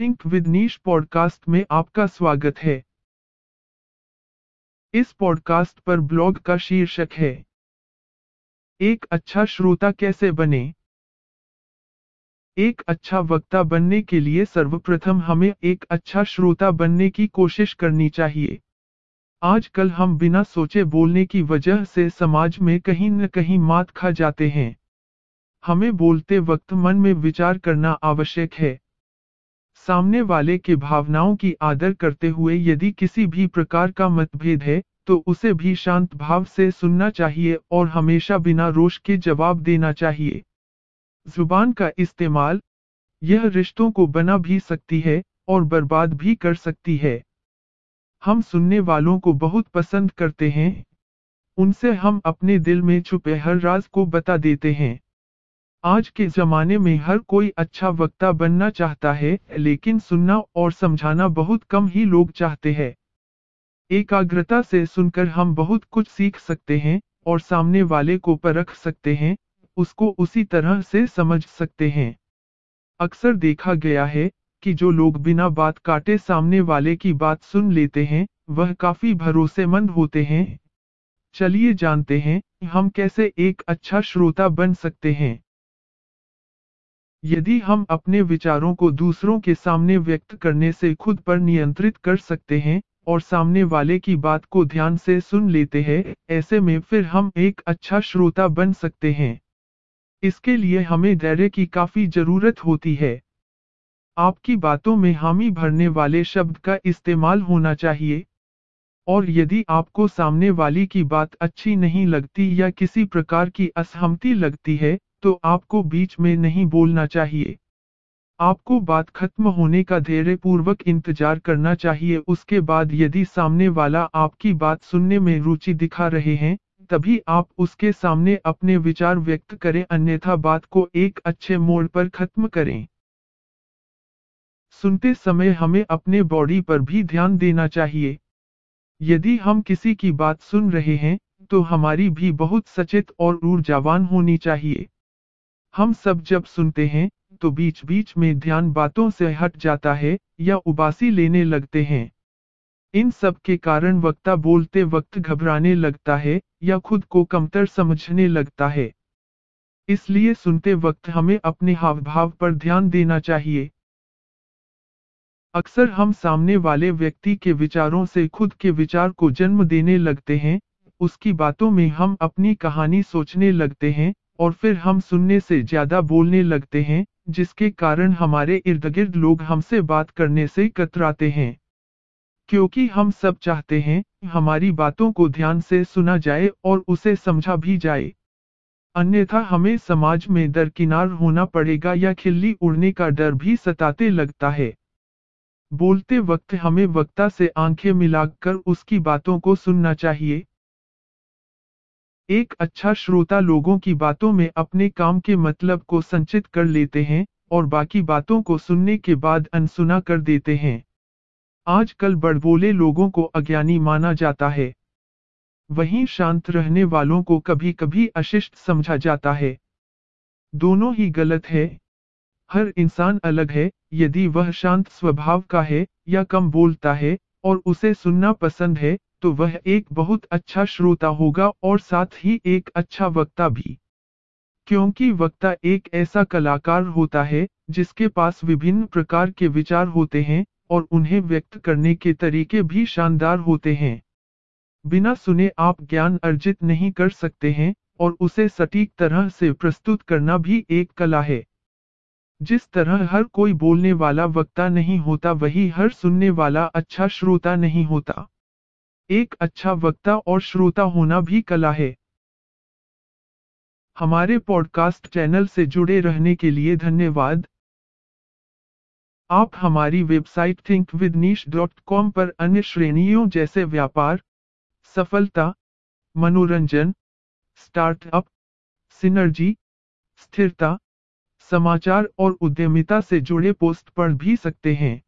Think with niche podcast में आपका स्वागत है। इस पॉडकास्ट पर ब्लॉग का शीर्षक है। एक अच्छा श्रोता कैसे बने? एक अच्छा वक्ता बनने के लिए सर्वप्रथम हमें एक अच्छा श्रोता बनने की कोशिश करनी चाहिए। आजकल हम बिना सोचे बोलने की वजह से समाज में कहीं न कहीं मात खा जाते हैं। हमें बोलते वक्त मन में विचार करना आवश्यक है। सामने वाले के भावनाओं की आदर करते हुए यदि किसी भी प्रकार का मतभेद है तो उसे भी शांत भाव से सुनना चाहिए और हमेशा बिना रोष के जवाब देना चाहिए। ज़ुबान का इस्तेमाल, यह रिश्तों को बना भी सकती है और बर्बाद भी कर सकती है। हम सुनने वालों को बहुत पसंद करते हैं। उनसे हम अपने दिल में छुपे हर राज को बता देते हैं। आज के जमाने में हर कोई अच्छा वक्ता बनना चाहता है, लेकिन सुनना और समझाना बहुत कम ही लोग चाहते हैं। एकाग्रता से सुनकर हम बहुत कुछ सीख सकते हैं, और सामने वाले को परख सकते हैं, उसको उसी तरह से समझ सकते हैं। अक्सर देखा गया है कि जो लोग बिना बात काटे सामने वाले की बात सुन लेते हैं, वह काफ़ी भरोसेमंद होते हैं। चलिए जानते हैं हम कैसे एक अच्छा श्रोता बन सकते हैं। यदि हम अपने विचारों को दूसरों के सामने व्यक्त करने से खुद पर नियंत्रित कर सकते हैं और सामने वाले की बात को ध्यान से सुन लेते हैं, ऐसे में फिर हम एक अच्छा श्रोता बन सकते हैं। इसके लिए हमें धैर्य की काफ़ी ज़रूरत होती है। आपकी बातों में हामी भरने वाले शब्द का इस्तेमाल होना चाहिए। और यदि आपको सामने वाली की बात अच्छी नहीं लगती या किसी प्रकार की असहमति लगती है तो आपको बीच में नहीं बोलना चाहिए। आपको बात खत्म होने का धैर्य पूर्वक इंतज़ार करना चाहिए। उसके बाद यदि सामने वाला आपकी बात सुनने में रुचि दिखा रहे हैं, तभी आप उसके सामने अपने विचार व्यक्त करें, अन्यथा बात को एक अच्छे मोड़ पर खत्म करें। सुनते समय हमें अपने बॉडी पर भी ध्यान देना चाहिए। यदि हम किसी की बात सुन रहे हैं तो हमारी भी बहुत सचेत और ऊर्जावान होनी चाहिए। हम सब जब सुनते हैं तो बीच बीच में ध्यान बातों से हट जाता है, या उबासी लेने लगते हैं। इन सब के कारण वक्ता बोलते वक्त घबराने लगता है, या खुद को कमतर समझने लगता है। इसलिए सुनते वक्त हमें अपने हाव भाव पर ध्यान देना चाहिए। अक्सर हम सामने वाले व्यक्ति के विचारों से खुद के विचार को जन्म देने लगते हैं, उसकी बातों में हम अपनी कहानी सोचने लगते हैं और फिर हम सुनने से ज़्यादा बोलने लगते हैं, जिसके कारण हमारे इर्द गिर्द लोग हमसे बात करने से कतराते हैं। क्योंकि हम सब चाहते हैं, हमारी बातों को ध्यान से सुना जाए और उसे समझा भी जाए। अन्यथा हमें समाज में दरकिनार होना पड़ेगा या खिल्ली उड़ने का डर भी सताते लगता है। बोलते वक्त हमें वक्ता से आँखें मिलाकर उसकी बातों को सुनना चाहिए। एक अच्छा श्रोता लोगों की बातों में अपने काम के मतलब को संचित कर लेते हैं और बाकी बातों को सुनने के बाद अनसुना कर देते हैं। आजकल बड़बोले लोगों को अज्ञानी माना जाता है। वहीं शांत रहने वालों को कभी कभी अशिष्ट समझा जाता है। दोनों ही गलत है। हर इंसान अलग है, यदि वह शांत स्वभाव का है या कम बोलता है और उसे सुनना पसंद है तो वह एक बहुत अच्छा श्रोता होगा और साथ ही एक अच्छा वक्ता भी। क्योंकि वक्ता एक ऐसा कलाकार होता है, जिसके पास विभिन्न प्रकार के विचार होते हैं और उन्हें व्यक्त करने के तरीके भी शानदार होते हैं। बिना सुने आप ज्ञान अर्जित नहीं कर सकते हैं और उसे सटीक तरह से प्रस्तुत करना भी एक कला है। जिस तरह हर कोई बोलने वाला वक्ता नहीं होता, वही हर सुनने वाला अच्छा श्रोता नहीं होता। एक अच्छा वक्ता और श्रोता होना भी कला है। हमारे पॉडकास्ट चैनल से जुड़े रहने के लिए धन्यवाद। आप हमारी वेबसाइट thinkwithniche.com पर अन्य श्रेणियों जैसे व्यापार, सफलता, मनोरंजन स्टार्टअप सिनर्जी स्थिरता, समाचार और उद्यमिता से जुड़े पोस्ट पढ़ भी सकते हैं।